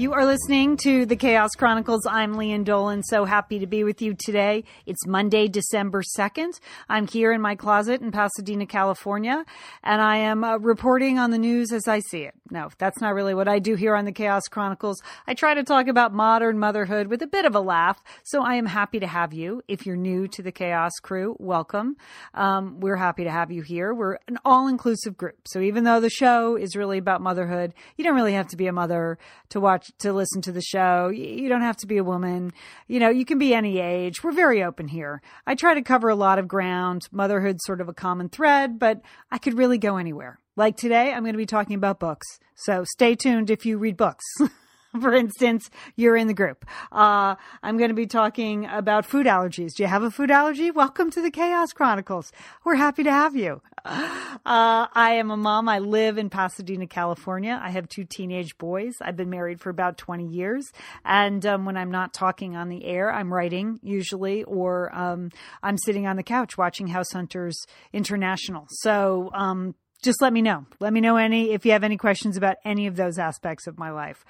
You are listening to the Chaos Chronicles. I'm Lian Dolan. So happy to be with you today. It's Monday, December 2nd. I'm here in my closet in Pasadena, California, and I am uh, reporting on the news as I see it. No, that's not really what I do here on the Chaos Chronicles. I try to talk about modern motherhood with a bit of a laugh. So I am happy to have you. If you're new to the Chaos crew, welcome. Um, we're happy to have you here. We're an all inclusive group. So even though the show is really about motherhood, you don't really have to be a mother to watch to listen to the show. You don't have to be a woman. You know, you can be any age. We're very open here. I try to cover a lot of ground. Motherhood's sort of a common thread, but I could really go anywhere. Like today, I'm going to be talking about books. So stay tuned if you read books. for instance, you're in the group. Uh, I'm going to be talking about food allergies. Do you have a food allergy? Welcome to the Chaos Chronicles. We're happy to have you. Uh, I am a mom. I live in Pasadena, California. I have two teenage boys. I've been married for about 20 years. And um, when I'm not talking on the air, I'm writing usually, or um, I'm sitting on the couch watching House Hunters International. So, um, just let me know. Let me know any if you have any questions about any of those aspects of my life.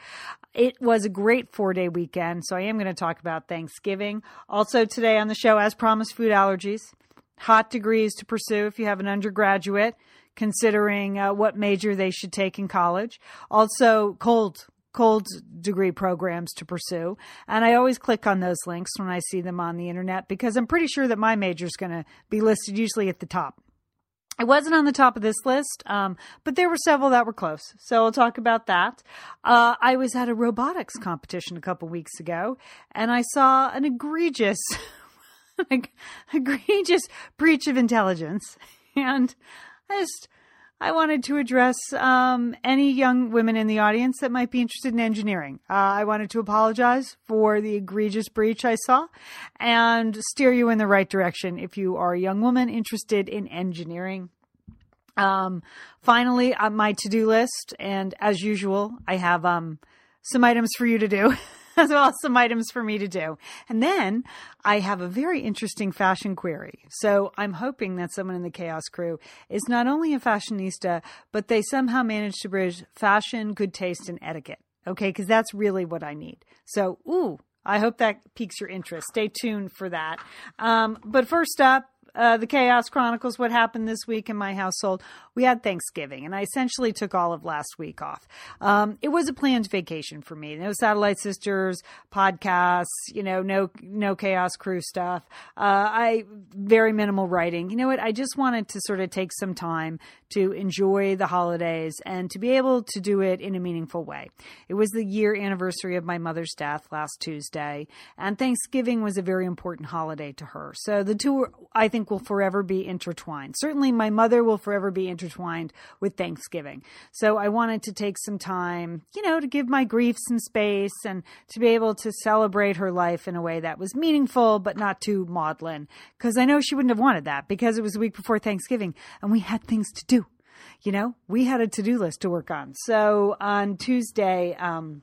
It was a great four day weekend, so I am going to talk about Thanksgiving. Also today on the show, as promised, food allergies, hot degrees to pursue if you have an undergraduate considering uh, what major they should take in college. Also cold cold degree programs to pursue. And I always click on those links when I see them on the internet because I'm pretty sure that my major is going to be listed usually at the top. It wasn't on the top of this list, um, but there were several that were close. So we'll talk about that. Uh, I was at a robotics competition a couple weeks ago, and I saw an egregious, egregious breach of intelligence. And I just I wanted to address um, any young women in the audience that might be interested in engineering. Uh, I wanted to apologize for the egregious breach I saw and steer you in the right direction if you are a young woman interested in engineering. Um, finally, on my to do list, and as usual, I have um, some items for you to do. as well as some items for me to do. And then I have a very interesting fashion query. So I'm hoping that someone in the Chaos crew is not only a fashionista, but they somehow manage to bridge fashion, good taste, and etiquette. Okay, because that's really what I need. So, ooh, I hope that piques your interest. Stay tuned for that. Um, but first up, uh, the Chaos Chronicles, what happened this week in my household. We had Thanksgiving, and I essentially took all of last week off. Um, it was a planned vacation for me. No Satellite Sisters podcasts, you know, no no Chaos Crew stuff. Uh, I very minimal writing. You know what? I just wanted to sort of take some time to enjoy the holidays and to be able to do it in a meaningful way. It was the year anniversary of my mother's death last Tuesday, and Thanksgiving was a very important holiday to her. So the two, I think think will forever be intertwined. Certainly, my mother will forever be intertwined with Thanksgiving. So I wanted to take some time, you know, to give my grief some space and to be able to celebrate her life in a way that was meaningful, but not too maudlin. Because I know she wouldn't have wanted that because it was a week before Thanksgiving and we had things to do. You know, we had a to do list to work on. So on Tuesday, um,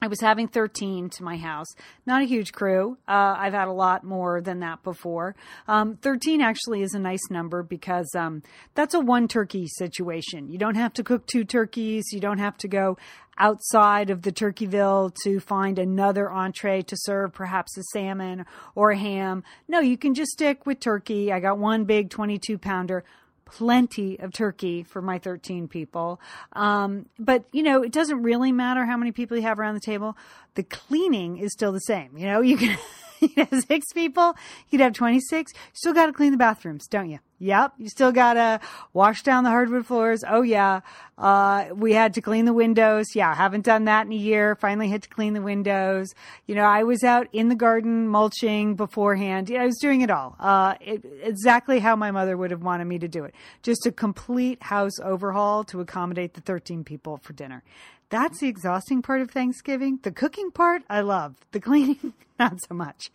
I was having 13 to my house. Not a huge crew. Uh, I've had a lot more than that before. Um, 13 actually is a nice number because um, that's a one turkey situation. You don't have to cook two turkeys. You don't have to go outside of the Turkeyville to find another entree to serve, perhaps a salmon or a ham. No, you can just stick with turkey. I got one big 22 pounder plenty of turkey for my 13 people. Um, but, you know, it doesn't really matter how many people you have around the table. The cleaning is still the same. You know, you can. you have six people, you'd have 26. You still got to clean the bathrooms, don't you? Yep. You still got to wash down the hardwood floors. Oh, yeah. Uh, we had to clean the windows. Yeah. Haven't done that in a year. Finally had to clean the windows. You know, I was out in the garden mulching beforehand. Yeah, I was doing it all. Uh, it, exactly how my mother would have wanted me to do it. Just a complete house overhaul to accommodate the 13 people for dinner. That's the exhausting part of Thanksgiving. The cooking part, I love. The cleaning, not so much.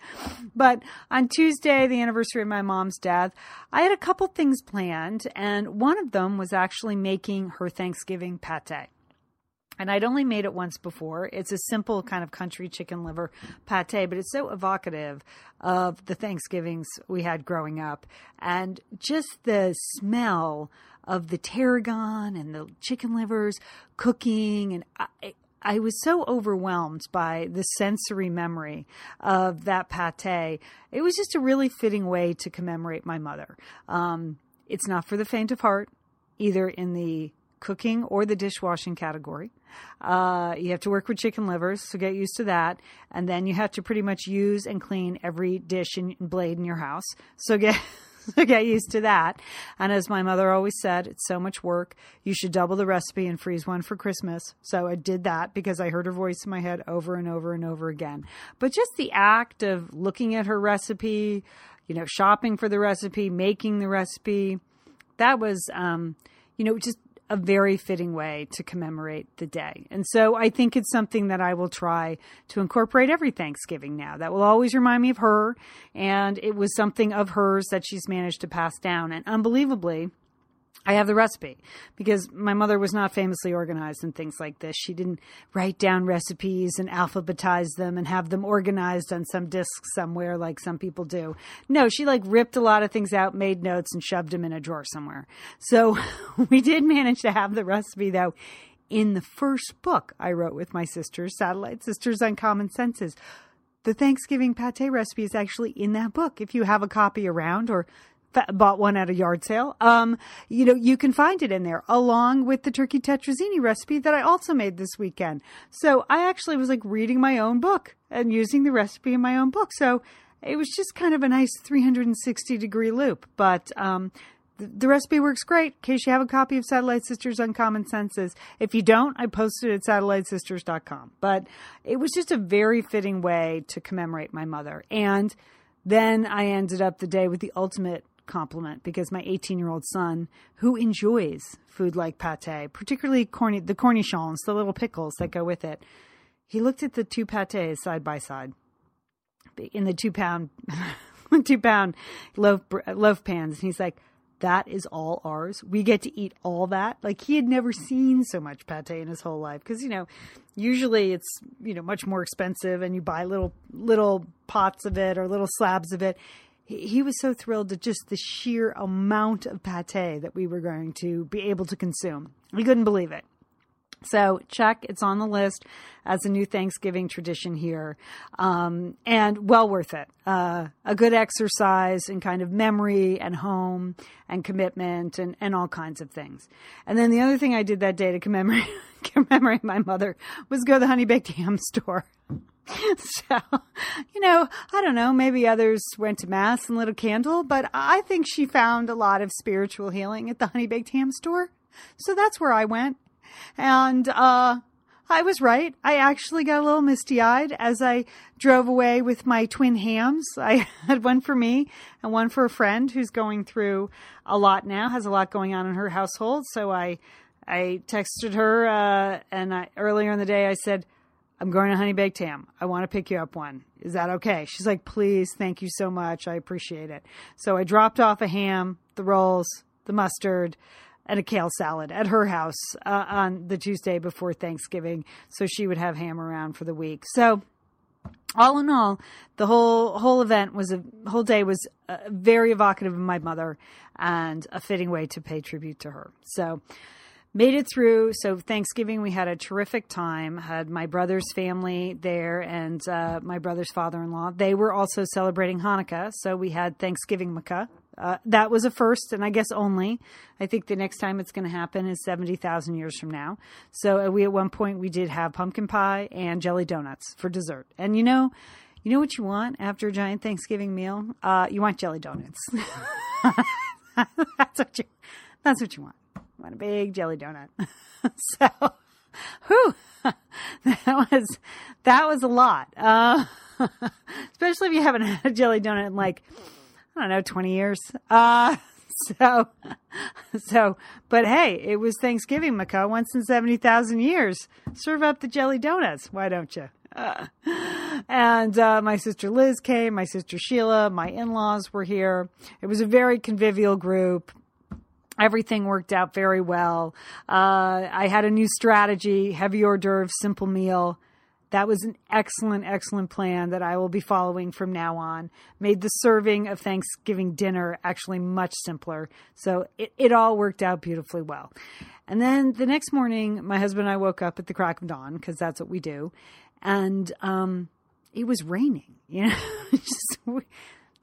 But on Tuesday, the anniversary of my mom's death, I had a couple things planned, and one of them was actually making her Thanksgiving pate. And I'd only made it once before. It's a simple kind of country chicken liver pate, but it's so evocative of the Thanksgivings we had growing up. And just the smell of the tarragon and the chicken livers cooking. And I, I was so overwhelmed by the sensory memory of that pate. It was just a really fitting way to commemorate my mother. Um, it's not for the faint of heart, either in the cooking or the dishwashing category. Uh, you have to work with chicken livers, so get used to that. And then you have to pretty much use and clean every dish and blade in your house. So get get used to that. And as my mother always said, it's so much work. You should double the recipe and freeze one for Christmas. So I did that because I heard her voice in my head over and over and over again. But just the act of looking at her recipe, you know, shopping for the recipe, making the recipe, that was, um, you know, just a very fitting way to commemorate the day. And so I think it's something that I will try to incorporate every Thanksgiving now. That will always remind me of her. And it was something of hers that she's managed to pass down. And unbelievably, I have the recipe because my mother was not famously organized in things like this. She didn't write down recipes and alphabetize them and have them organized on some disk somewhere like some people do. No, she like ripped a lot of things out, made notes, and shoved them in a drawer somewhere. So we did manage to have the recipe though in the first book I wrote with my sisters, Satellite Sisters Uncommon Senses. The Thanksgiving pate recipe is actually in that book. If you have a copy around or bought one at a yard sale. Um, you know, you can find it in there along with the turkey tetrazzini recipe that I also made this weekend. So I actually was like reading my own book and using the recipe in my own book. So it was just kind of a nice 360 degree loop. But, um, the, recipe works great in case you have a copy of Satellite Sisters Uncommon Senses. If you don't, I posted it at satellitesisters.com. But it was just a very fitting way to commemorate my mother. And then I ended up the day with the ultimate compliment because my 18 year old son, who enjoys food like pate, particularly corny, the cornichons, the little pickles that go with it, he looked at the two pates side by side in the two pound, two pound loaf, loaf pans. And he's like, that is all ours. We get to eat all that. Like he had never seen so much pate in his whole life because you know, usually it's you know much more expensive and you buy little little pots of it or little slabs of it he was so thrilled at just the sheer amount of pate that we were going to be able to consume. He couldn't believe it. So check, it's on the list as a new Thanksgiving tradition here, um, and well worth it. Uh, a good exercise and kind of memory and home and commitment and, and all kinds of things. And then the other thing I did that day to commemorate commemorate my mother was go to the honey baked ham store. so, you know, I don't know, maybe others went to mass and lit a candle, but I think she found a lot of spiritual healing at the honey baked ham store. So that's where I went. And, uh, I was right. I actually got a little misty eyed as I drove away with my twin hams. I had one for me and one for a friend who's going through a lot now, has a lot going on in her household. So I, I texted her, uh, and I, earlier in the day I said, I'm going to Honey Baked Ham. I want to pick you up one. Is that okay? She's like, please, thank you so much. I appreciate it. So I dropped off a ham, the rolls, the mustard, and a kale salad at her house uh, on the Tuesday before Thanksgiving, so she would have ham around for the week. So, all in all, the whole whole event was a whole day was uh, very evocative of my mother and a fitting way to pay tribute to her. So made it through. So Thanksgiving, we had a terrific time. Had my brother's family there and uh, my brother's father-in-law. They were also celebrating Hanukkah, so we had Thanksgivukkah. Uh, that was a first, and I guess only. I think the next time it's going to happen is seventy thousand years from now. So uh, we at one point we did have pumpkin pie and jelly donuts for dessert. And you know, you know what you want after a giant Thanksgiving meal? Uh, you want jelly donuts. that's what you. That's what you want want a big jelly donut. so, whew, that was that was a lot. Uh, especially if you haven't had a jelly donut in like I don't know twenty years. Uh, so, so, but hey, it was Thanksgivukkah, once in seventy thousand years. Serve up the jelly donuts, why don't you? Uh, and uh, my sister Liz came, my sister Sheila, my in laws were here. It was a very convivial group everything worked out very well. Uh, I had a new strategy, heavy hors d'oeuvre, simple meal. that was an excellent, excellent plan that I will be following from now on. Made the serving of Thanksgiving dinner actually much simpler. So it, it all worked out beautifully well. And then the next morning, my husband and I woke up at the crack of dawn because that's what we do. And um, it was raining, you know, just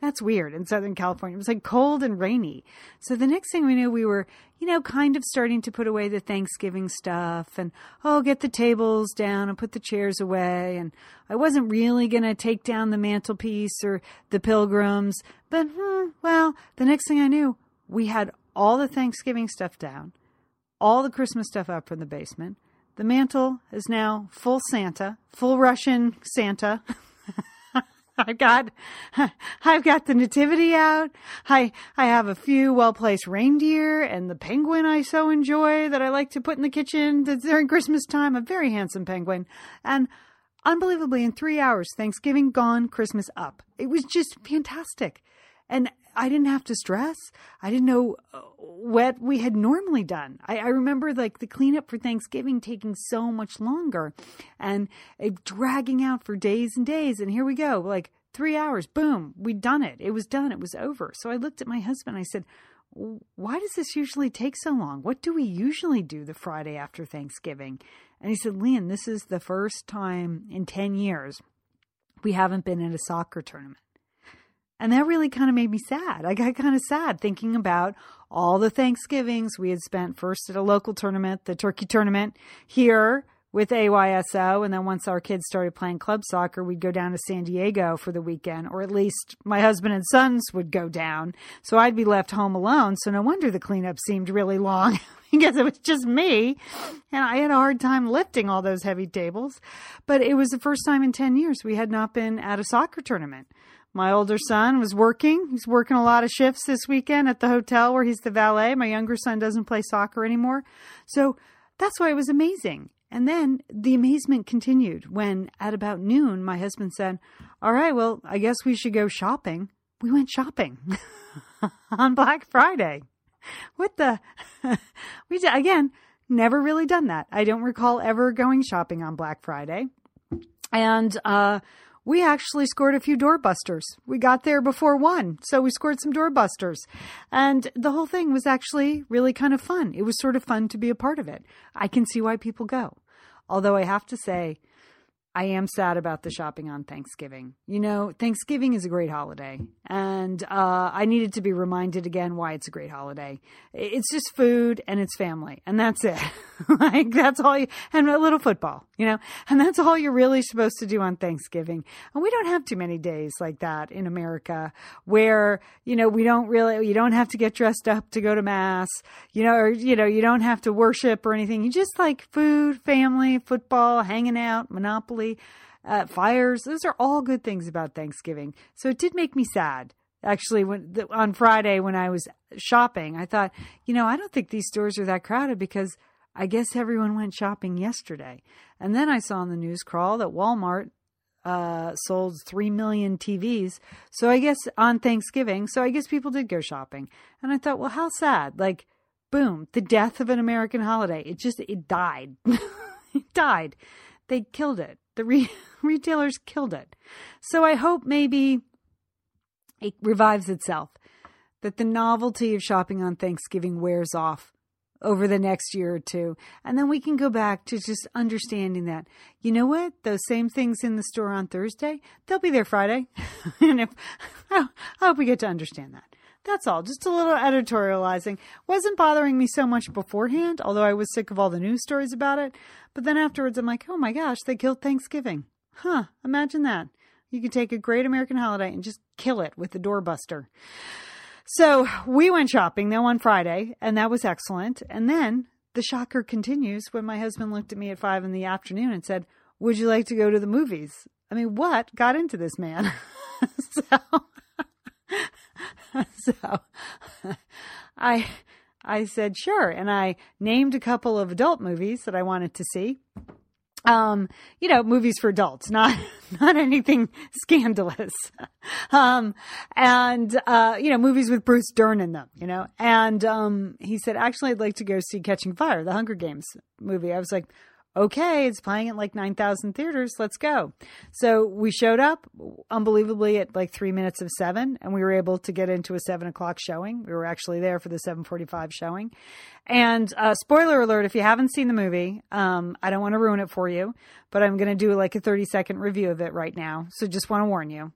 that's weird in Southern California. It was like cold and rainy. So the next thing we knew, we were, you know, kind of starting to put away the Thanksgiving stuff and, oh, get the tables down and put the chairs away. And I wasn't really going to take down the mantelpiece or the pilgrims. But, hmm, well, the next thing I knew, we had all the Thanksgiving stuff down, all the Christmas stuff up from the basement. The mantle is now full Santa, full Russian Santa. I've got, I've got the nativity out. I, I have a few well-placed reindeer and the penguin I so enjoy that I like to put in the kitchen during Christmas time. A very handsome penguin. And unbelievably, in three hours, Thanksgiving gone, Christmas up. It was just fantastic. And I didn't have to stress. I didn't know uh, what we had normally done. I, I remember like the cleanup for Thanksgiving taking so much longer and it dragging out for days and days. And here we go, like three hours, boom, we'd done it. It was done. It was over. So I looked at my husband. I said, why does this usually take so long? What do we usually do the Friday after Thanksgiving? And he said, Lian, this is the first time in 10 years we haven't been in a soccer tournament. And that really kind of made me sad. I got kind of sad thinking about all the Thanksgivings we had spent first at a local tournament, the turkey tournament here with AYSO. And then once our kids started playing club soccer, we'd go down to San Diego for the weekend, or at least my husband and sons would go down. So I'd be left home alone. So no wonder the cleanup seemed really long because it was just me. And I had a hard time lifting all those heavy tables. But it was the first time in 10 years we had not been at a soccer tournament. My older son was working. He's working a lot of shifts this weekend at the hotel where he's the valet. My younger son doesn't play soccer anymore. So that's why it was amazing. And then the amazement continued when at about noon, my husband said, All right, well, I guess we should go shopping. We went shopping on Black Friday. What the? we did, again, never really done that. I don't recall ever going shopping on Black Friday. And, uh, we actually scored a few doorbusters. We got there before one, so we scored some doorbusters. And the whole thing was actually really kind of fun. It was sort of fun to be a part of it. I can see why people go. Although I have to say, I am sad about the shopping on Thanksgiving. You know, Thanksgiving is a great holiday, and uh, I needed to be reminded again why it's a great holiday. It's just food and it's family, and that's it. like that's all you, and a little football, you know, and that's all you're really supposed to do on Thanksgiving. And we don't have too many days like that in America, where you know we don't really, you don't have to get dressed up to go to mass, you know, or you know you don't have to worship or anything. You just like food, family, football, hanging out, Monopoly uh, fires. Those are all good things about Thanksgiving. So it did make me sad. Actually, when the, on Friday when I was shopping, I thought, you know, I don't think these stores are that crowded because I guess everyone went shopping yesterday. And then I saw in the news crawl that Walmart uh, sold 3 million TVs. So I guess on Thanksgiving, so I guess people did go shopping. And I thought, well, how sad. Like, boom, the death of an American holiday. It just, it died. it died. They killed it. The re- retailers killed it. So I hope maybe it revives itself, that the novelty of shopping on Thanksgiving wears off over the next year or two. And then we can go back to just understanding that, you know what, those same things in the store on Thursday, they'll be there Friday. and if, I hope we get to understand that. That's all. Just a little editorializing. Wasn't bothering me so much beforehand, although I was sick of all the news stories about it. But then afterwards, I'm like, oh my gosh, they killed Thanksgiving. Huh, imagine that. You could take a great American holiday and just kill it with the doorbuster. So we went shopping though on Friday, and that was excellent. And then the shocker continues when my husband looked at me at five in the afternoon and said, Would you like to go to the movies? I mean, what got into this man? so so I I said sure, and I named a couple of adult movies that I wanted to see. Um, you know, movies for adults, not not anything scandalous. Um, and uh, you know, movies with Bruce Dern in them. You know, and um, he said, actually, I'd like to go see Catching Fire, the Hunger Games movie. I was like, okay, it's playing at like 9,000 theaters. Let's go. So we showed up unbelievably at like three minutes of seven and we were able to get into a seven o'clock showing. We were actually there for the 745 showing. And, uh, spoiler alert, if you haven't seen the movie, um, I don't want to ruin it for you, but I'm going to do like a 30 second review of it right now. So just want to warn you.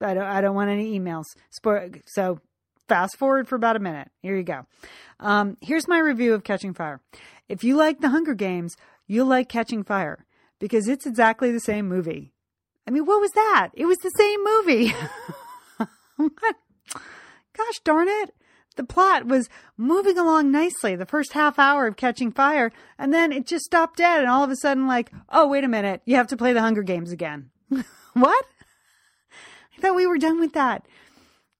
I don't, I don't want any emails. Spo- so fast forward for about a minute. Here you go. Um, here's my review of Catching Fire. If you like the Hunger Games, you'll like Catching Fire because it's exactly the same movie. I mean, what was that? It was the same movie. Gosh darn it. The plot was moving along nicely the first half hour of Catching Fire, and then it just stopped dead, and all of a sudden, like, oh, wait a minute, you have to play the Hunger Games again. what? I thought we were done with that.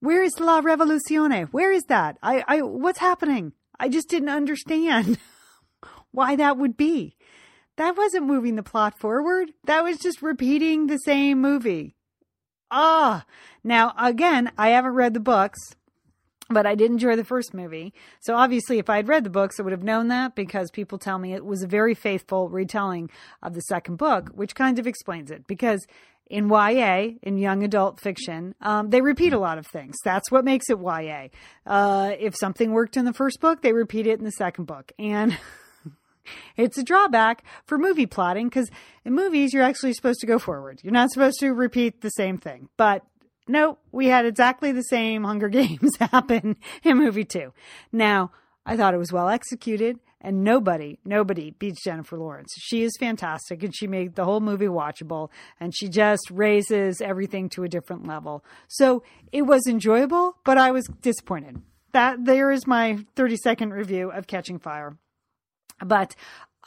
Where is La Revoluzione? Where is that? I, I, what's happening? I just didn't understand why that would be. That wasn't moving the plot forward. That was just repeating the same movie. Ah, now again, I haven't read the books, but I did enjoy the first movie. So obviously, if I had read the books, I would have known that because people tell me it was a very faithful retelling of the second book, which kind of explains it. Because in YA, in young adult fiction, um, they repeat a lot of things. That's what makes it YA. Uh, if something worked in the first book, they repeat it in the second book. And it's a drawback for movie plotting because in movies, you're actually supposed to go forward. You're not supposed to repeat the same thing. But no, we had exactly the same Hunger Games happen in movie two. Now, I thought it was well executed. And nobody, nobody beats Jennifer Lawrence. She is fantastic and she made the whole movie watchable and she just raises everything to a different level. So it was enjoyable, but I was disappointed. That there is my 30 second review of Catching Fire. But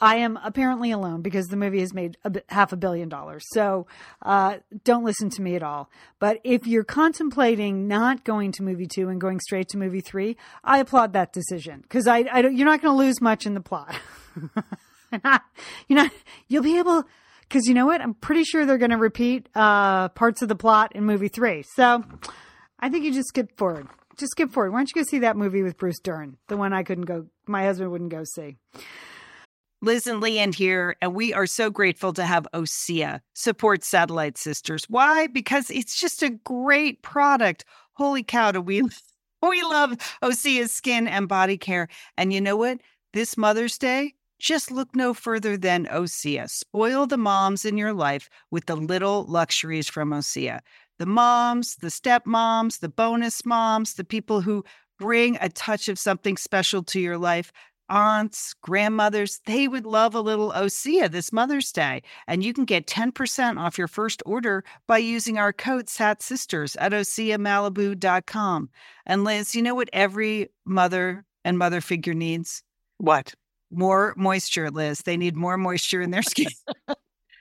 I am apparently alone because the movie has made a half a billion dollars. So uh, don't listen to me at all. But if you're contemplating not going to movie two and going straight to movie three, I applaud that decision because I, I you're not going to lose much in the plot. you're not. You'll be able because you know what? I'm pretty sure they're going to repeat uh, parts of the plot in movie three. So I think you just skip forward. Just skip forward. Why don't you go see that movie with Bruce Dern, the one I couldn't go, my husband wouldn't go see. Liz and Lian here, and we are so grateful to have OSEA support Satellite Sisters. Why? Because it's just a great product. Holy cow, do we we love OSEA's skin and body care. And you know what? This Mother's Day, just look no further than OSEA. Spoil the moms in your life with the little luxuries from OSEA. The moms, the stepmoms, the bonus moms, the people who bring a touch of something special to your life aunts, grandmothers, they would love a little OSEA this Mother's Day. And you can get 10% off your first order by using our code SATSisters at OSEAMalibu.com. And Liz, you know what every mother and mother figure needs? What? More moisture, Liz. They need more moisture in their skin.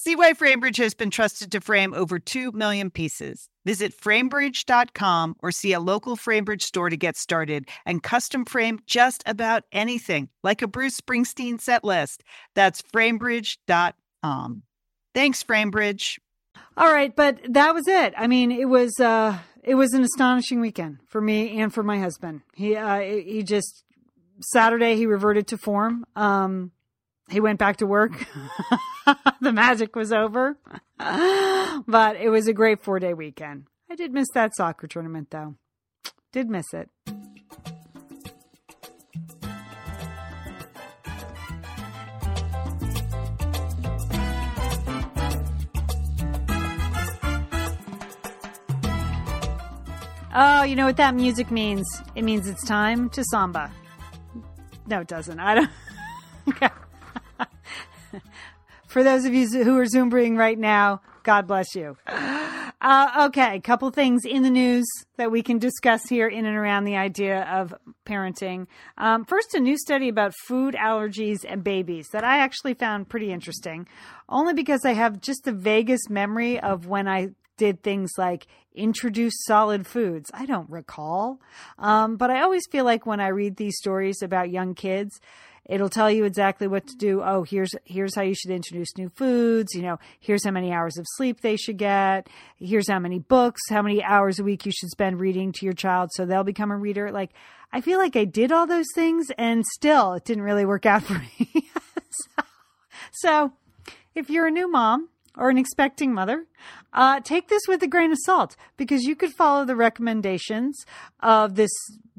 See why Framebridge has been trusted to frame over 2 million pieces. Visit framebridge.com or see a local Framebridge store to get started and custom frame just about anything, like a Bruce Springsteen set list. That's framebridge.com. Thanks, Framebridge. All right, but that was it. I mean, it was uh it was an astonishing weekend for me and for my husband. He uh he just Saturday he reverted to form. Um he went back to work. the magic was over. but it was a great 4-day weekend. I did miss that soccer tournament though. Did miss it. Oh, you know what that music means? It means it's time to samba. No, it doesn't. I don't. For those of you who are Zooming right now, God bless you. Uh, okay, a couple things in the news that we can discuss here in and around the idea of parenting. Um, first, a new study about food allergies and babies that I actually found pretty interesting, only because I have just the vaguest memory of when I did things like introduce solid foods. I don't recall. Um, but I always feel like when I read these stories about young kids, it'll tell you exactly what to do. Oh, here's here's how you should introduce new foods. You know, here's how many hours of sleep they should get. Here's how many books, how many hours a week you should spend reading to your child so they'll become a reader. Like I feel like I did all those things and still it didn't really work out for me. so, so if you're a new mom or an expecting mother, uh, take this with a grain of salt because you could follow the recommendations of this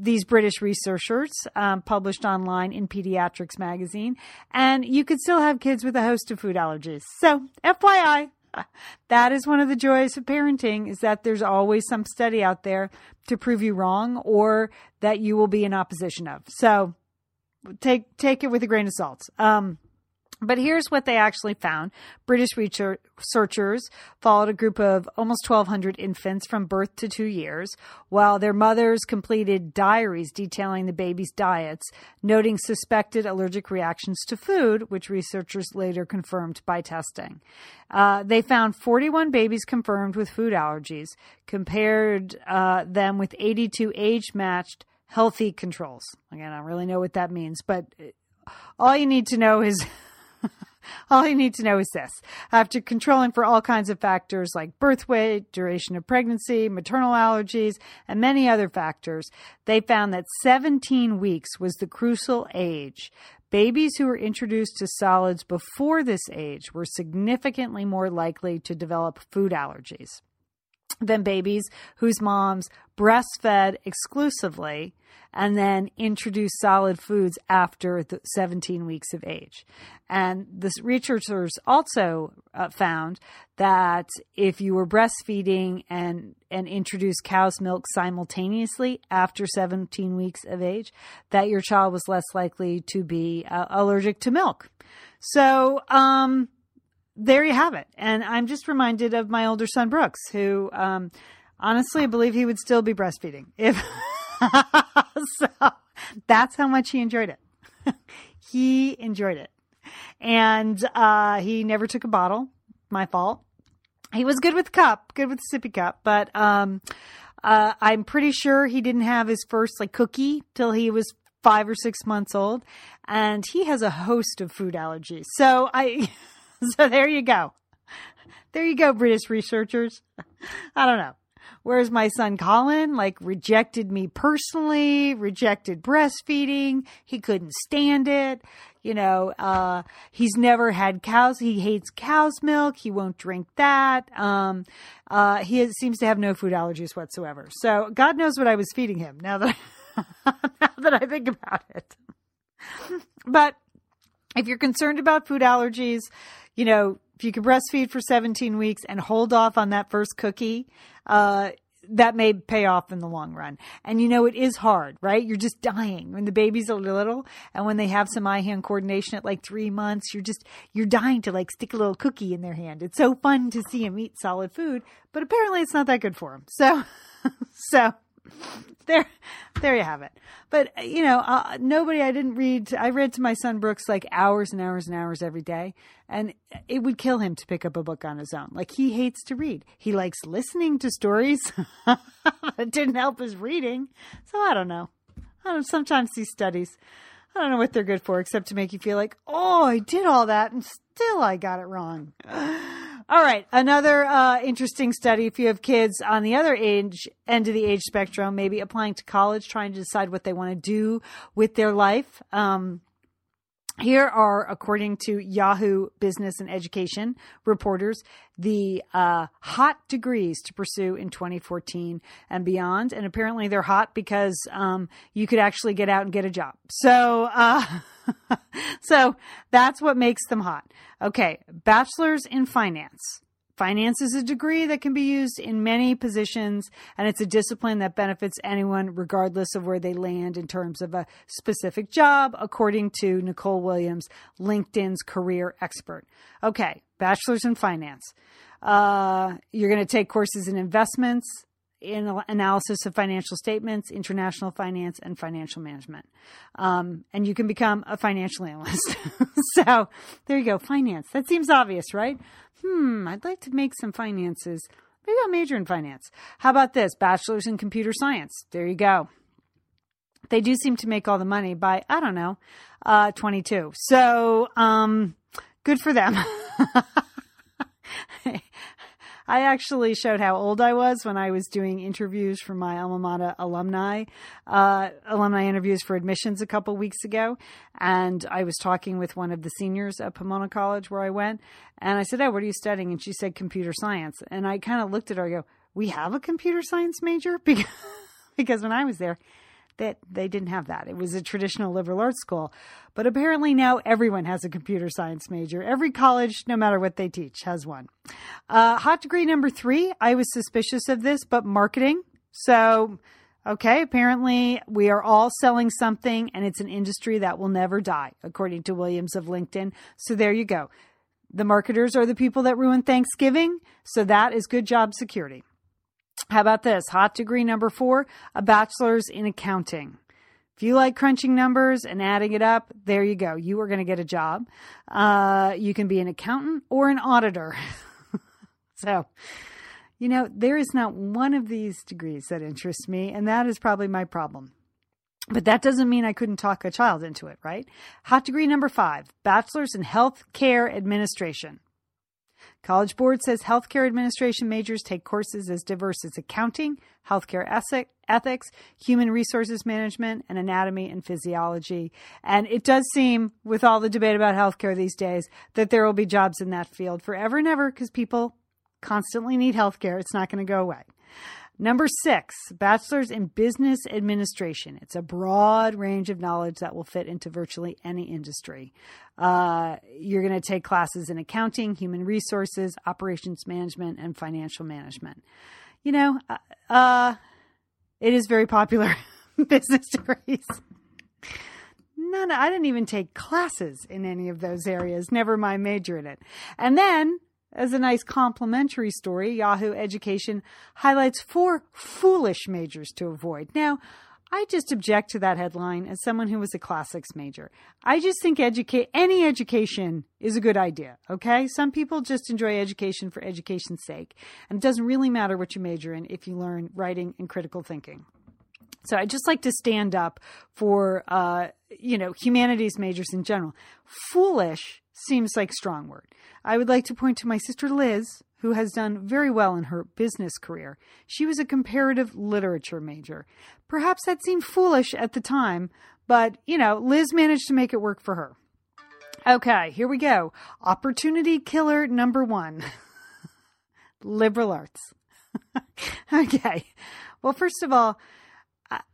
these British researchers um, published online in Pediatrics magazine, and you could still have kids with a host of food allergies. So, FYI, that is one of the joys of parenting is that there's always some study out there to prove you wrong or that you will be in opposition of. So, take take it with a grain of salt. Um, but here's what they actually found. British researchers followed a group of almost 1,200 infants from birth to two years, while their mothers completed diaries detailing the baby's diets, noting suspected allergic reactions to food, which researchers later confirmed by testing. Uh, they found 41 babies confirmed with food allergies, compared uh, them with 82 age matched healthy controls. Again, I don't really know what that means, but all you need to know is. All you need to know is this. After controlling for all kinds of factors like birth weight, duration of pregnancy, maternal allergies, and many other factors, they found that 17 weeks was the crucial age. Babies who were introduced to solids before this age were significantly more likely to develop food allergies than babies whose moms breastfed exclusively and then introduced solid foods after the 17 weeks of age. And the researchers also uh, found that if you were breastfeeding and and introduced cow's milk simultaneously after 17 weeks of age, that your child was less likely to be uh, allergic to milk. So, um, there you have it. And I'm just reminded of my older son, Brooks, who um, Honestly, I believe he would still be breastfeeding if. so that's how much he enjoyed it. he enjoyed it, and uh, he never took a bottle. My fault. He was good with cup, good with sippy cup, but um, uh, I'm pretty sure he didn't have his first like cookie till he was five or six months old, and he has a host of food allergies. So I, so there you go, there you go, British researchers. I don't know. Whereas my son Colin, like, rejected me personally, rejected breastfeeding. He couldn't stand it. You know, uh, he's never had cows. He hates cow's milk. He won't drink that. Um, uh, he has, seems to have no food allergies whatsoever. So God knows what I was feeding him now that, I, now that I think about it. but if you're concerned about food allergies, you know, if you can breastfeed for 17 weeks and hold off on that first cookie, uh, that may pay off in the long run. And you know, it is hard, right? You're just dying when the baby's a little and when they have some eye hand coordination at like three months, you're just, you're dying to like stick a little cookie in their hand. It's so fun to see them eat solid food, but apparently it's not that good for them. So, so there, there you have it. But you know, uh, nobody. I didn't read. I read to my son Brooks like hours and hours and hours every day, and it would kill him to pick up a book on his own. Like he hates to read. He likes listening to stories. it didn't help his reading. So I don't know. I don't. Sometimes these studies, I don't know what they're good for, except to make you feel like, oh, I did all that and still I got it wrong. All right, another uh, interesting study. If you have kids on the other age end of the age spectrum, maybe applying to college, trying to decide what they want to do with their life. Um, here are, according to Yahoo Business and Education reporters, the uh, hot degrees to pursue in 2014 and beyond. And apparently they're hot because um, you could actually get out and get a job. So, uh, so that's what makes them hot. Okay, bachelor's in finance. Finance is a degree that can be used in many positions, and it's a discipline that benefits anyone regardless of where they land in terms of a specific job, according to Nicole Williams, LinkedIn's career expert. Okay, bachelor's in finance. Uh, you're going to take courses in investments, in analysis of financial statements, international finance, and financial management. Um, and you can become a financial analyst. so there you go, finance. That seems obvious, right? Hmm, I'd like to make some finances. Maybe I'll major in finance. How about this? Bachelor's in computer science. There you go. They do seem to make all the money by, I don't know, uh, 22. So, um, good for them. I actually showed how old I was when I was doing interviews for my alma mater alumni, uh, alumni interviews for admissions a couple weeks ago. And I was talking with one of the seniors at Pomona College where I went. And I said, Oh, what are you studying? And she said, computer science. And I kind of looked at her, I go, We have a computer science major? Because, because when I was there, that they didn't have that. It was a traditional liberal arts school. But apparently now everyone has a computer science major. Every college, no matter what they teach, has one. Uh, hot degree number three, I was suspicious of this, but marketing. So, okay, apparently we are all selling something and it's an industry that will never die, according to Williams of LinkedIn. So there you go. The marketers are the people that ruin Thanksgiving. So that is good job security. How about this? Hot degree number four, a bachelor's in accounting. If you like crunching numbers and adding it up, there you go. You are going to get a job. Uh, you can be an accountant or an auditor. so, you know, there is not one of these degrees that interests me, and that is probably my problem. But that doesn't mean I couldn't talk a child into it, right? Hot degree number five, bachelor's in health care administration. College Board says healthcare administration majors take courses as diverse as accounting, healthcare ethics, human resources management, and anatomy and physiology. And it does seem, with all the debate about healthcare these days, that there will be jobs in that field forever and ever because people constantly need healthcare. It's not going to go away. Number six, bachelor's in business administration. It's a broad range of knowledge that will fit into virtually any industry. Uh, you're going to take classes in accounting, human resources, operations management, and financial management. You know, uh, uh it is very popular business degrees. None, I didn't even take classes in any of those areas, never mind major in it. And then As a nice complimentary story, Yahoo Education highlights four foolish majors to avoid. Now, I just object to that headline as someone who was a classics major. I just think educate any education is a good idea. Okay. Some people just enjoy education for education's sake. And it doesn't really matter what you major in if you learn writing and critical thinking. So I just like to stand up for, uh, you know, humanities majors in general. Foolish seems like strong word. I would like to point to my sister Liz, who has done very well in her business career. She was a comparative literature major. Perhaps that seemed foolish at the time, but, you know, Liz managed to make it work for her. Okay, here we go. Opportunity killer number one liberal arts. okay. Well, first of all,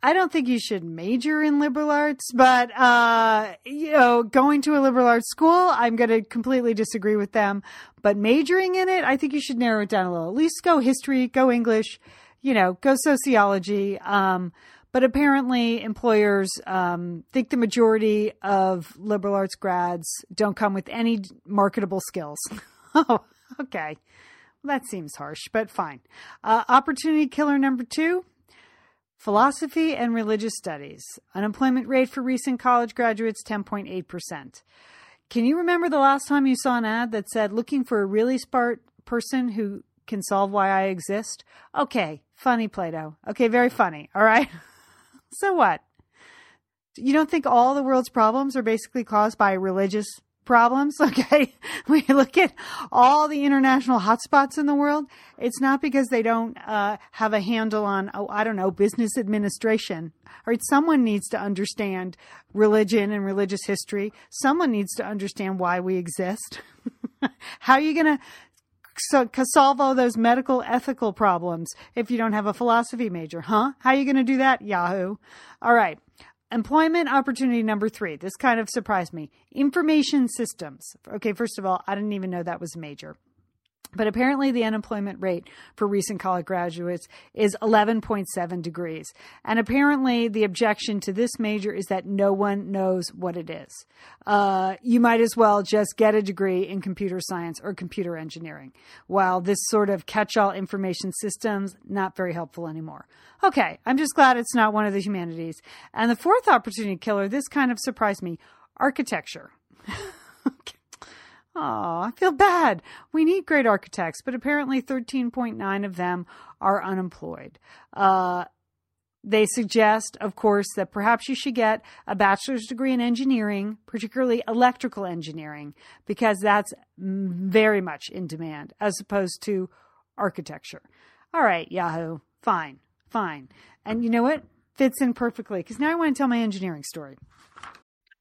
I don't think you should major in liberal arts, but uh, you know, going to a liberal arts school, I'm going to completely disagree with them. But majoring in it, I think you should narrow it down a little. At least go history, go English, you know, go sociology. Um, but apparently, employers um, think the majority of liberal arts grads don't come with any marketable skills. oh, okay. That seems harsh, but fine. Uh, opportunity killer number two Philosophy and religious studies. Unemployment rate for recent college graduates 10.8%. Can you remember the last time you saw an ad that said looking for a really smart person who can solve why I exist? Okay, funny Plato. Okay, very funny. All right. so what? You don't think all the world's problems are basically caused by religious problems. Okay. we look at all the international hotspots in the world. It's not because they don't uh, have a handle on, oh, I don't know, business administration. All right. Someone needs to understand religion and religious history. Someone needs to understand why we exist. How are you going to so, solve all those medical ethical problems if you don't have a philosophy major, huh? How are you going to do that? Yahoo. All right. Employment opportunity number three. This kind of surprised me. Information systems. Okay, first of all, I didn't even know that was a major. But apparently, the unemployment rate for recent college graduates is 11.7 degrees. And apparently, the objection to this major is that no one knows what it is. Uh, you might as well just get a degree in computer science or computer engineering. While this sort of catch all information systems, not very helpful anymore. Okay, I'm just glad it's not one of the humanities. And the fourth opportunity killer, this kind of surprised me architecture. okay. Oh, I feel bad. We need great architects, but apparently 13.9 of them are unemployed. Uh, they suggest, of course, that perhaps you should get a bachelor's degree in engineering, particularly electrical engineering, because that's very much in demand as opposed to architecture. All right, Yahoo, fine, fine. And you know what? Fits in perfectly because now I want to tell my engineering story.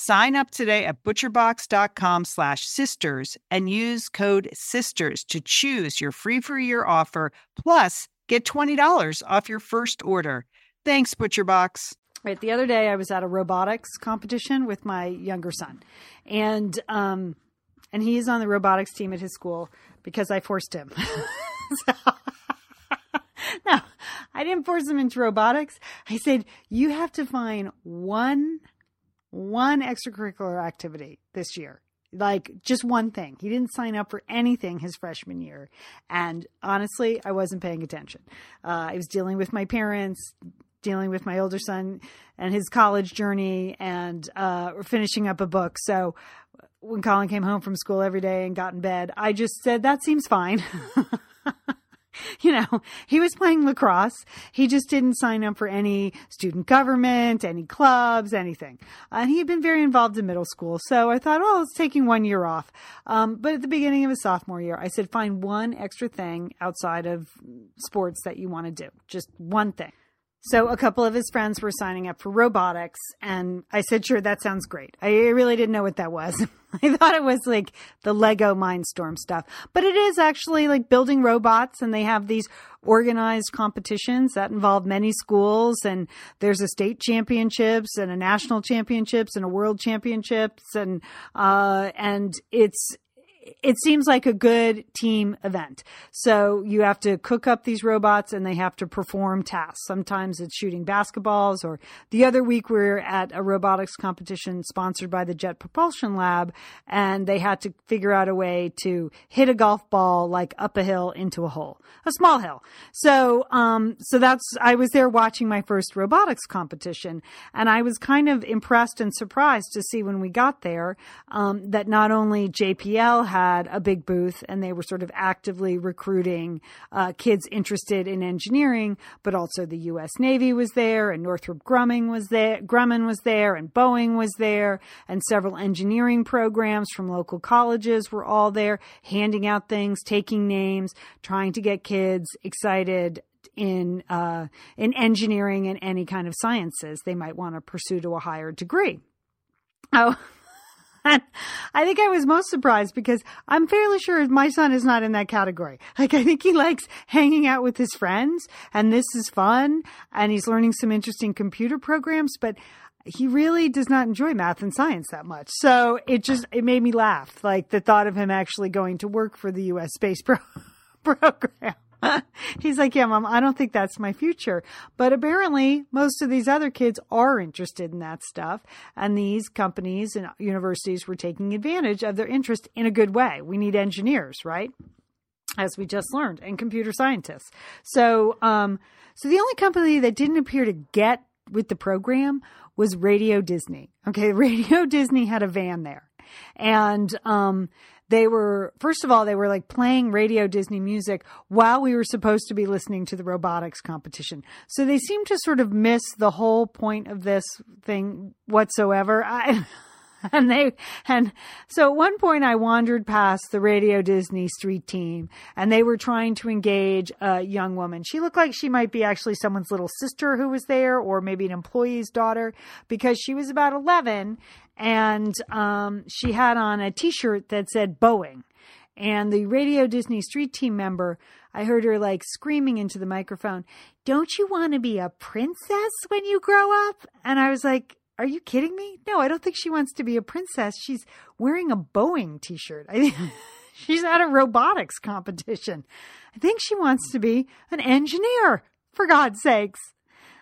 Sign up today at butcherbox.com slash sisters and use code SISTERS to choose your free for year offer. Plus, get $20 off your first order. Thanks, ButcherBox. Right. The other day I was at a robotics competition with my younger son. And um and he's on the robotics team at his school because I forced him. so, no, I didn't force him into robotics. I said, you have to find one one extracurricular activity this year. Like just one thing. He didn't sign up for anything his freshman year. And honestly, I wasn't paying attention. Uh, I was dealing with my parents, dealing with my older son and his college journey, and uh, finishing up a book. So when Colin came home from school every day and got in bed, I just said, that seems fine. you know, he was playing lacrosse. He just didn't sign up for any student government, any clubs, anything. And he had been very involved in middle school. So I thought, oh, it's taking one year off. Um, but at the beginning of his sophomore year, I said, find one extra thing outside of sports that you want to do. Just one thing. So a couple of his friends were signing up for robotics and I said, sure, that sounds great. I really didn't know what that was. I thought it was like the Lego Mindstorm stuff, but it is actually like building robots and they have these organized competitions that involve many schools and there's a state championships and a national championships and a world championships and, uh, and it's, it seems like a good team event. So you have to cook up these robots and they have to perform tasks. Sometimes it's shooting basketballs or the other week we are at a robotics competition sponsored by the Jet Propulsion Lab and they had to figure out a way to hit a golf ball like up a hill into a hole, a small hill. So, um, so that's, I was there watching my first robotics competition and I was kind of impressed and surprised to see when we got there, um, that not only JPL had had a big booth and they were sort of actively recruiting uh, kids interested in engineering, but also the U.S. Navy was there and Northrop Grumman was there, Grumman was there and Boeing was there and several engineering programs from local colleges were all there handing out things, taking names, trying to get kids excited in uh, in engineering and any kind of sciences they might want to pursue to a higher degree. Oh, I think I was most surprised because I'm fairly sure my son is not in that category. Like, I think he likes hanging out with his friends and this is fun and he's learning some interesting computer programs, but he really does not enjoy math and science that much. So it just, it made me laugh. Like the thought of him actually going to work for the U.S. space pro- program. He's like, yeah, mom, I don't think that's my future. But apparently, most of these other kids are interested in that stuff. And these companies and universities were taking advantage of their interest in a good way. We need engineers, right? As we just learned, and computer scientists. So, um, so the only company that didn't appear to get with the program was Radio Disney. Okay. Radio Disney had a van there. And, um, they were first of all they were like playing radio disney music while we were supposed to be listening to the robotics competition. So they seem to sort of miss the whole point of this thing whatsoever. I, and they and so at one point I wandered past the Radio Disney street team and they were trying to engage a young woman. She looked like she might be actually someone's little sister who was there or maybe an employee's daughter because she was about 11 and um, she had on a t-shirt that said Boeing. And the Radio Disney street team member, I heard her like screaming into the microphone, Don't you want to be a princess when you grow up? And I was like, are you kidding me? No, I don't think she wants to be a princess. She's wearing a Boeing t shirt. I she's at a robotics competition. I think she wants to be an engineer, for God's sakes.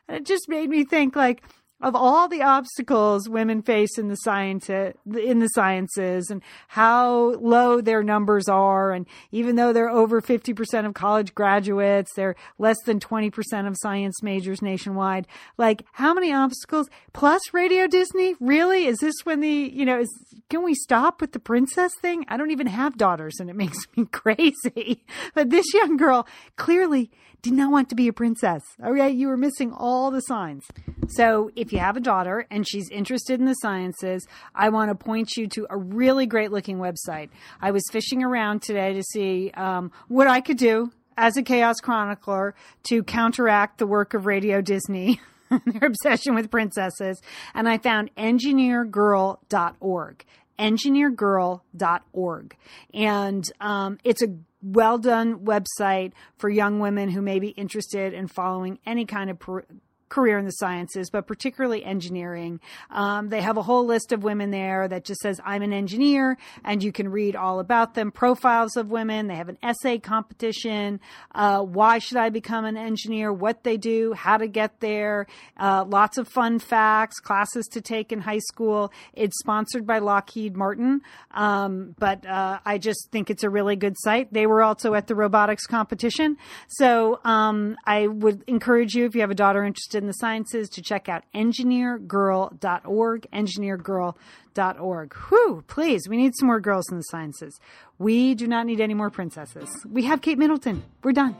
And it just made me think like, of all the obstacles women face in the science in the sciences and how low their numbers are. And even though they're over 50% of college graduates they're less than 20% of science majors nationwide. Like how many obstacles? Plus radio disney? Really? Is this when the you know is can we stop with the princess thing? I don't even have daughters and it makes me crazy. But this young girl clearly did not want to be a princess. Okay, you were missing all the signs. So, if you have a daughter and she's interested in the sciences, I want to point you to a really great looking website. I was fishing around today to see um, what I could do as a chaos chronicler to counteract the work of Radio Disney. their obsession with princesses, and I found engineergirl.org engineergirl.org. And um, it's a well done website for young women who may be interested in following any kind of per- career in the sciences, but particularly engineering. Um, they have a whole list of women there that just says, I'm an engineer, and you can read all about them, profiles of women. They have an essay competition. Uh, why should I become an engineer? What they do, how to get there, uh, lots of fun facts, classes to take in high school. It's sponsored by Lockheed Martin, um, but uh, I just think it's a really good site. They were also at the robotics competition. So um, I would encourage you, if you have a daughter interested in the sciences to check out engineergirl.org, engineergirl.org. Whew, please, we need some more girls in the sciences. We do not need any more princesses. We have Kate Middleton. We're done.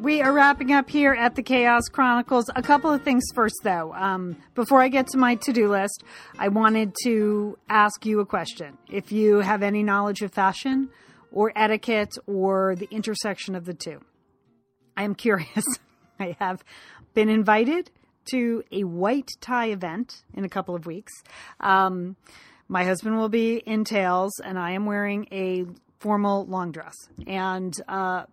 We are wrapping up here at the Chaos Chronicles. A couple of things first, though. Um, before I get to my to do list, I wanted to ask you a question. If you have any knowledge of fashion or etiquette or the intersection of the two, I am curious. I have been invited to a white tie event in a couple of weeks. Um, my husband will be in tails, and I am wearing a formal long dress. And uh,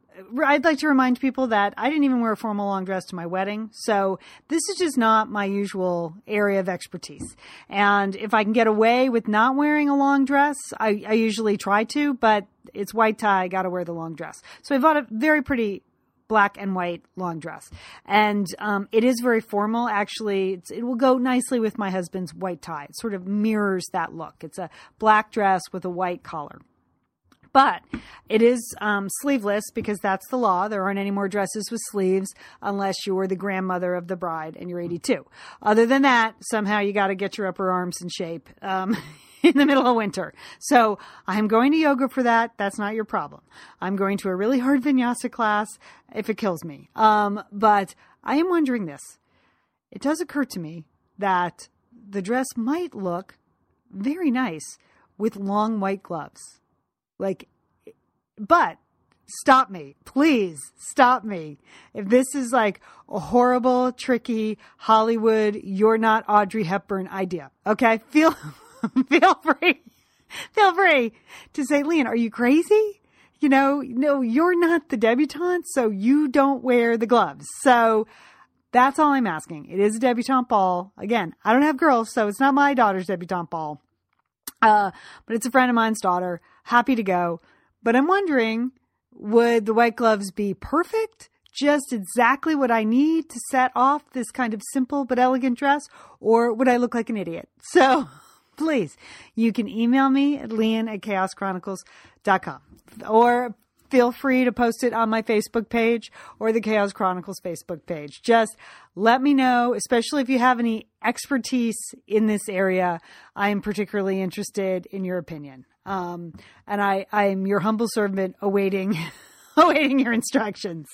I'd like to remind people that I didn't even wear a formal long dress to my wedding. So this is just not my usual area of expertise. And if I can get away with not wearing a long dress, I, I usually try to, but it's white tie. I got to wear the long dress. So I bought a very pretty black and white long dress. And um, it is very formal. Actually, it will go nicely with my husband's white tie. It sort of mirrors that look. It's a black dress with a white collar. But it is um, sleeveless because that's the law. There aren't any more dresses with sleeves unless you're the grandmother of the bride and you're 82. Other than that, somehow you got to get your upper arms in shape. Um, in the middle of winter. So I'm going to yoga for that. That's not your problem. I'm going to a really hard vinyasa class if it kills me. Um, but I am wondering this. It does occur to me that the dress might look very nice with long white gloves. Like, but stop me. Please stop me. If this is like a horrible, tricky Hollywood, you're not Audrey Hepburn idea. Okay. Feel, feel free, feel free to say, Lian, are you crazy? You know, no, you're not the debutante, so you don't wear the gloves. So that's all I'm asking. It is a debutante ball. Again, I don't have girls, so it's not my daughter's debutante ball. Uh, but it's a friend of mine's daughter. Happy to go. But I'm wondering, would the white gloves be perfect? Just exactly what I need to set off this kind of simple but elegant dress? Or would I look like an idiot? So please, you can email me at lian at chaoschronicles.com or feel free to post it on my Facebook page or the Chaos Chronicles Facebook page. Just let me know, especially if you have any expertise in this area. I am particularly interested in your opinion. Um, and I, I am your humble servant awaiting, awaiting your instructions.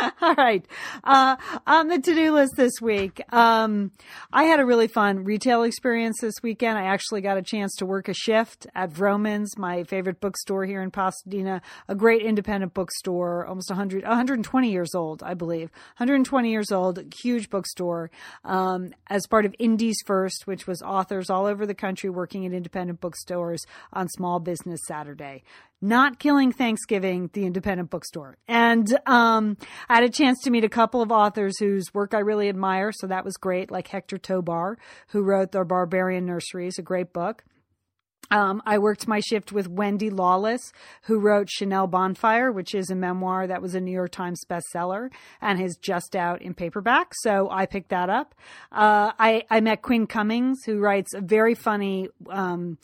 All right. Uh, on the to-do list this week, um, I had a really fun retail experience this weekend. I actually got a chance to work a shift at Vroman's, my favorite bookstore here in Pasadena, a great independent bookstore, almost 100, 120 years old, I believe. 120 years old, huge bookstore, um, as part of Indies First, which was authors all over the country working at independent bookstores on Small Business Saturday not killing Thanksgiving, the independent bookstore. And um, I had a chance to meet a couple of authors whose work I really admire, so that was great, like Hector Tobar, who wrote The Barbarian Nurseries, a great book. Um, I worked my shift with Wendy Lawless, who wrote Chanel Bonfire, which is a memoir that was a New York Times bestseller and is just out in paperback. So I picked that up. Uh, I, I met Quinn Cummings, who writes a very funny um,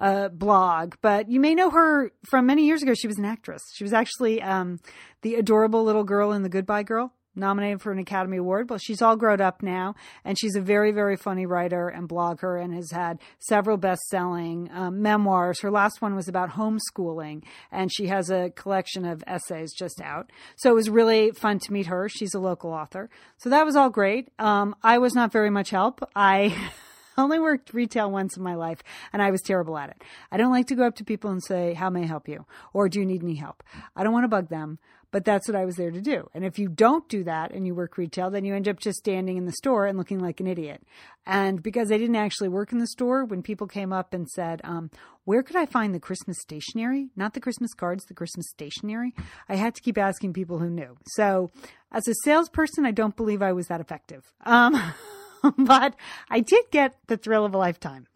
uh, blog, but you may know her from many years ago. She was an actress. She was actually um, the adorable little girl in The Goodbye Girl, nominated for an Academy Award. Well, she's all grown up now, and she's a very, very funny writer and blogger and has had several best selling um, memoirs. Her last one was about homeschooling, and she has a collection of essays just out. So it was really fun to meet her. She's a local author. So that was all great. Um, I was not very much help. I. only worked retail once in my life and I was terrible at it. I don't like to go up to people and say, How may I help you? Or do you need any help? I don't want to bug them, but that's what I was there to do. And if you don't do that and you work retail, then you end up just standing in the store and looking like an idiot. And because I didn't actually work in the store, when people came up and said, um, Where could I find the Christmas stationery? Not the Christmas cards, the Christmas stationery. I had to keep asking people who knew. So as a salesperson, I don't believe I was that effective. Um, but I did get the thrill of a lifetime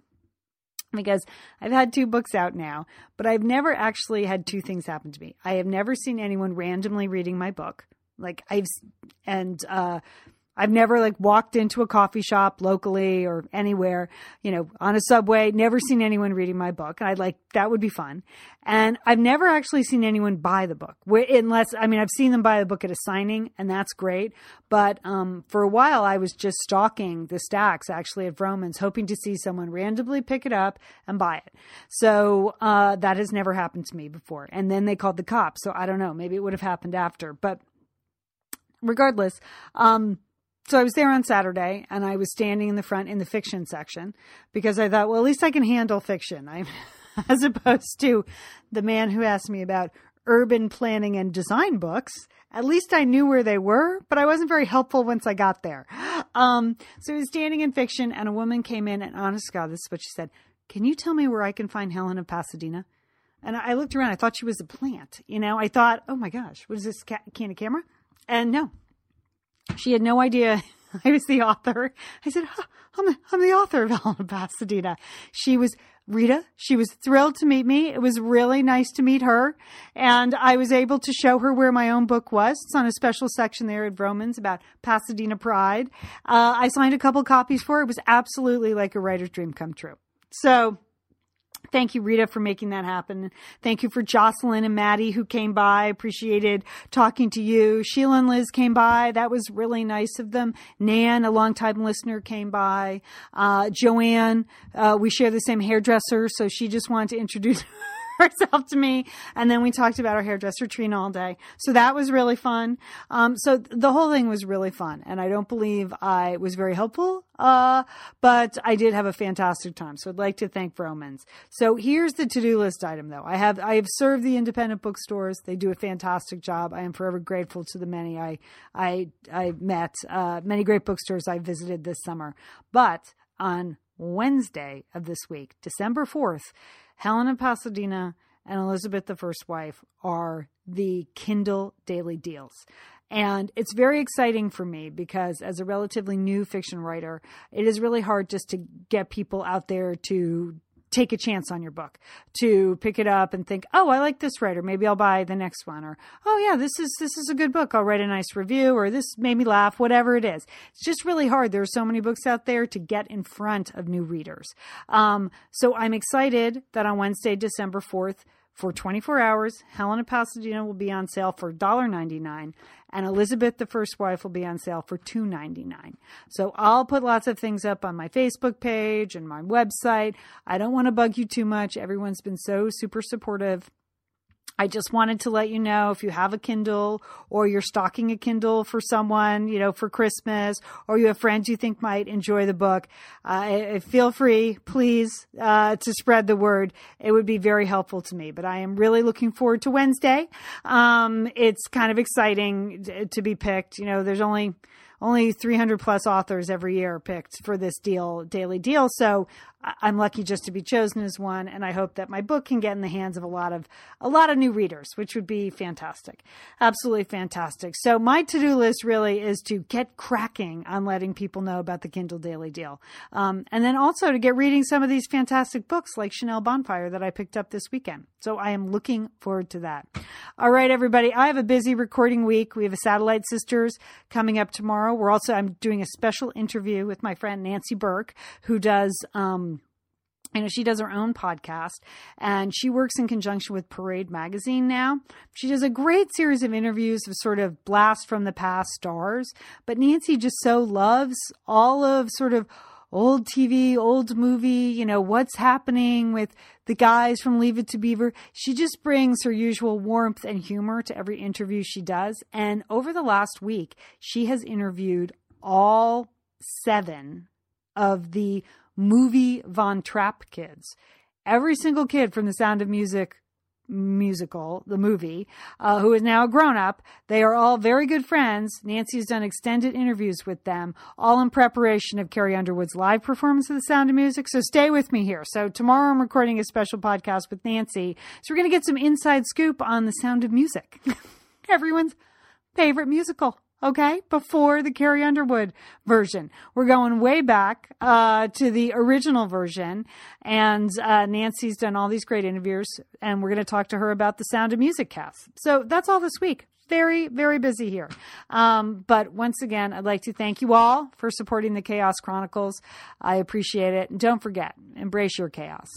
because I've had two books out now, but I've never actually had two things happen to me. I have never seen anyone randomly reading my book. Like I've, and, uh, I've never like walked into a coffee shop locally or anywhere, you know, on a subway, never seen anyone reading my book. I'd like, that would be fun. And I've never actually seen anyone buy the book unless, I mean, I've seen them buy the book at a signing and that's great. But, um, for a while I was just stalking the stacks actually at Vroman's, hoping to see someone randomly pick it up and buy it. So, uh, that has never happened to me before. And then they called the cops. So I don't know, maybe it would have happened after, but regardless, um, so I was there on Saturday and I was standing in the front in the fiction section because I thought, well, at least I can handle fiction. I, as opposed to the man who asked me about urban planning and design books. At least I knew where they were, but I wasn't very helpful once I got there. Um, so I was standing in fiction and a woman came in and honest God, this is what she said. Can you tell me where I can find Helen of Pasadena? And I looked around. I thought she was a plant. You know, I thought, oh my gosh, what is this Candid Camera? And no, she had no idea I was the author. I said, I'm, the, I'm the author of of Pasadena. She was Rita. She was thrilled to meet me. It was really nice to meet her. And I was able to show her where my own book was. It's on a special section there at Vroman's about Pasadena pride. Uh, I signed a couple copies for her. It was absolutely like a writer's dream come true. So Thank you, Rita, for making that happen. Thank you for Jocelyn and Maddie who came by. Appreciated talking to you. Sheila and Liz came by. That was really nice of them. Nan, a longtime listener, came by. Uh, Joanne, uh, we share the same hairdresser, so she just wanted to introduce herself to me. And then we talked about our hairdresser Trina all day. So that was really fun. Um, so the whole thing was really fun. And I don't believe I was very helpful. Uh, but I did have a fantastic time. So I'd like to thank Vroman's. So here's the to-do list item though. I have, I have served the independent bookstores. They do a fantastic job. I am forever grateful to the many I, I, I met, uh, many great bookstores I visited this summer. But on Wednesday of this week, December 4th, Helen of Pasadena and Elizabeth the First Wife are the Kindle Daily Deals. And it's very exciting for me because, as a relatively new fiction writer, it is really hard just to get people out there to take a chance on your book to pick it up and think, oh, I like this writer. Maybe I'll buy the next one. Or, oh yeah, this is this is a good book. I'll write a nice review. Or this made me laugh. Whatever it is, it's just really hard. There are so many books out there to get in front of new readers. Um, so I'm excited that on Wednesday, December fourth. For 24 hours, Helen of Pasadena will be on sale for $1.99 and Elizabeth the First Wife will be on sale for $2.99. So I'll put lots of things up on my Facebook page and my website. I don't want to bug you too much. Everyone's been so super supportive. I just wanted to let you know if you have a Kindle or you're stocking a Kindle for someone, you know, for Christmas, or you have friends you think might enjoy the book, uh, feel free, please, uh, to spread the word. It would be very helpful to me. But I am really looking forward to Wednesday. Um, it's kind of exciting to be picked. You know, there's only only 300 plus authors every year picked for this deal, daily deal. So I'm lucky just to be chosen as one, and I hope that my book can get in the hands of a lot of a lot of new readers, which would be fantastic, absolutely fantastic. So my to do list really is to get cracking on letting people know about the Kindle Daily Deal, um, and then also to get reading some of these fantastic books like Chanel Bonfire that I picked up this weekend. So I am looking forward to that. All right, everybody, I have a busy recording week. We have a Satellite Sisters coming up We're also I'm doing a special interview with my friend Nancy Berk, who does. Um, you know, she does her own podcast and she works in conjunction with Parade Magazine now. She does a great series of interviews of sort of blast from the past stars. But Nancy just so loves all of sort of old TV, old movie, you know, what's happening with the guys from Leave It to Beaver. She just brings her usual warmth and humor to every interview she does. And over the last week, she has interviewed all seven of the movie Von Trapp kids. Every single kid from The Sound of Music musical, the movie, uh, who is now a grown up. They are all very good friends. Nancy has done extended interviews with them, all in preparation of Carrie Underwood's live performance of The Sound of Music. So stay with me here. So tomorrow I'm recording a special podcast with Nancy. So we're going to get some inside scoop on The Sound of Music. Everyone's favorite musical okay, before the Carrie Underwood version. We're going way back uh, to the original version, and uh, Nancy's done all these great interviews, and we're going to talk to her about the Sound of Music cast. So that's all this week. Very, very busy here. Um, but once again, I'd like to thank you all for supporting the Chaos Chronicles. I appreciate it. And don't forget, embrace your chaos.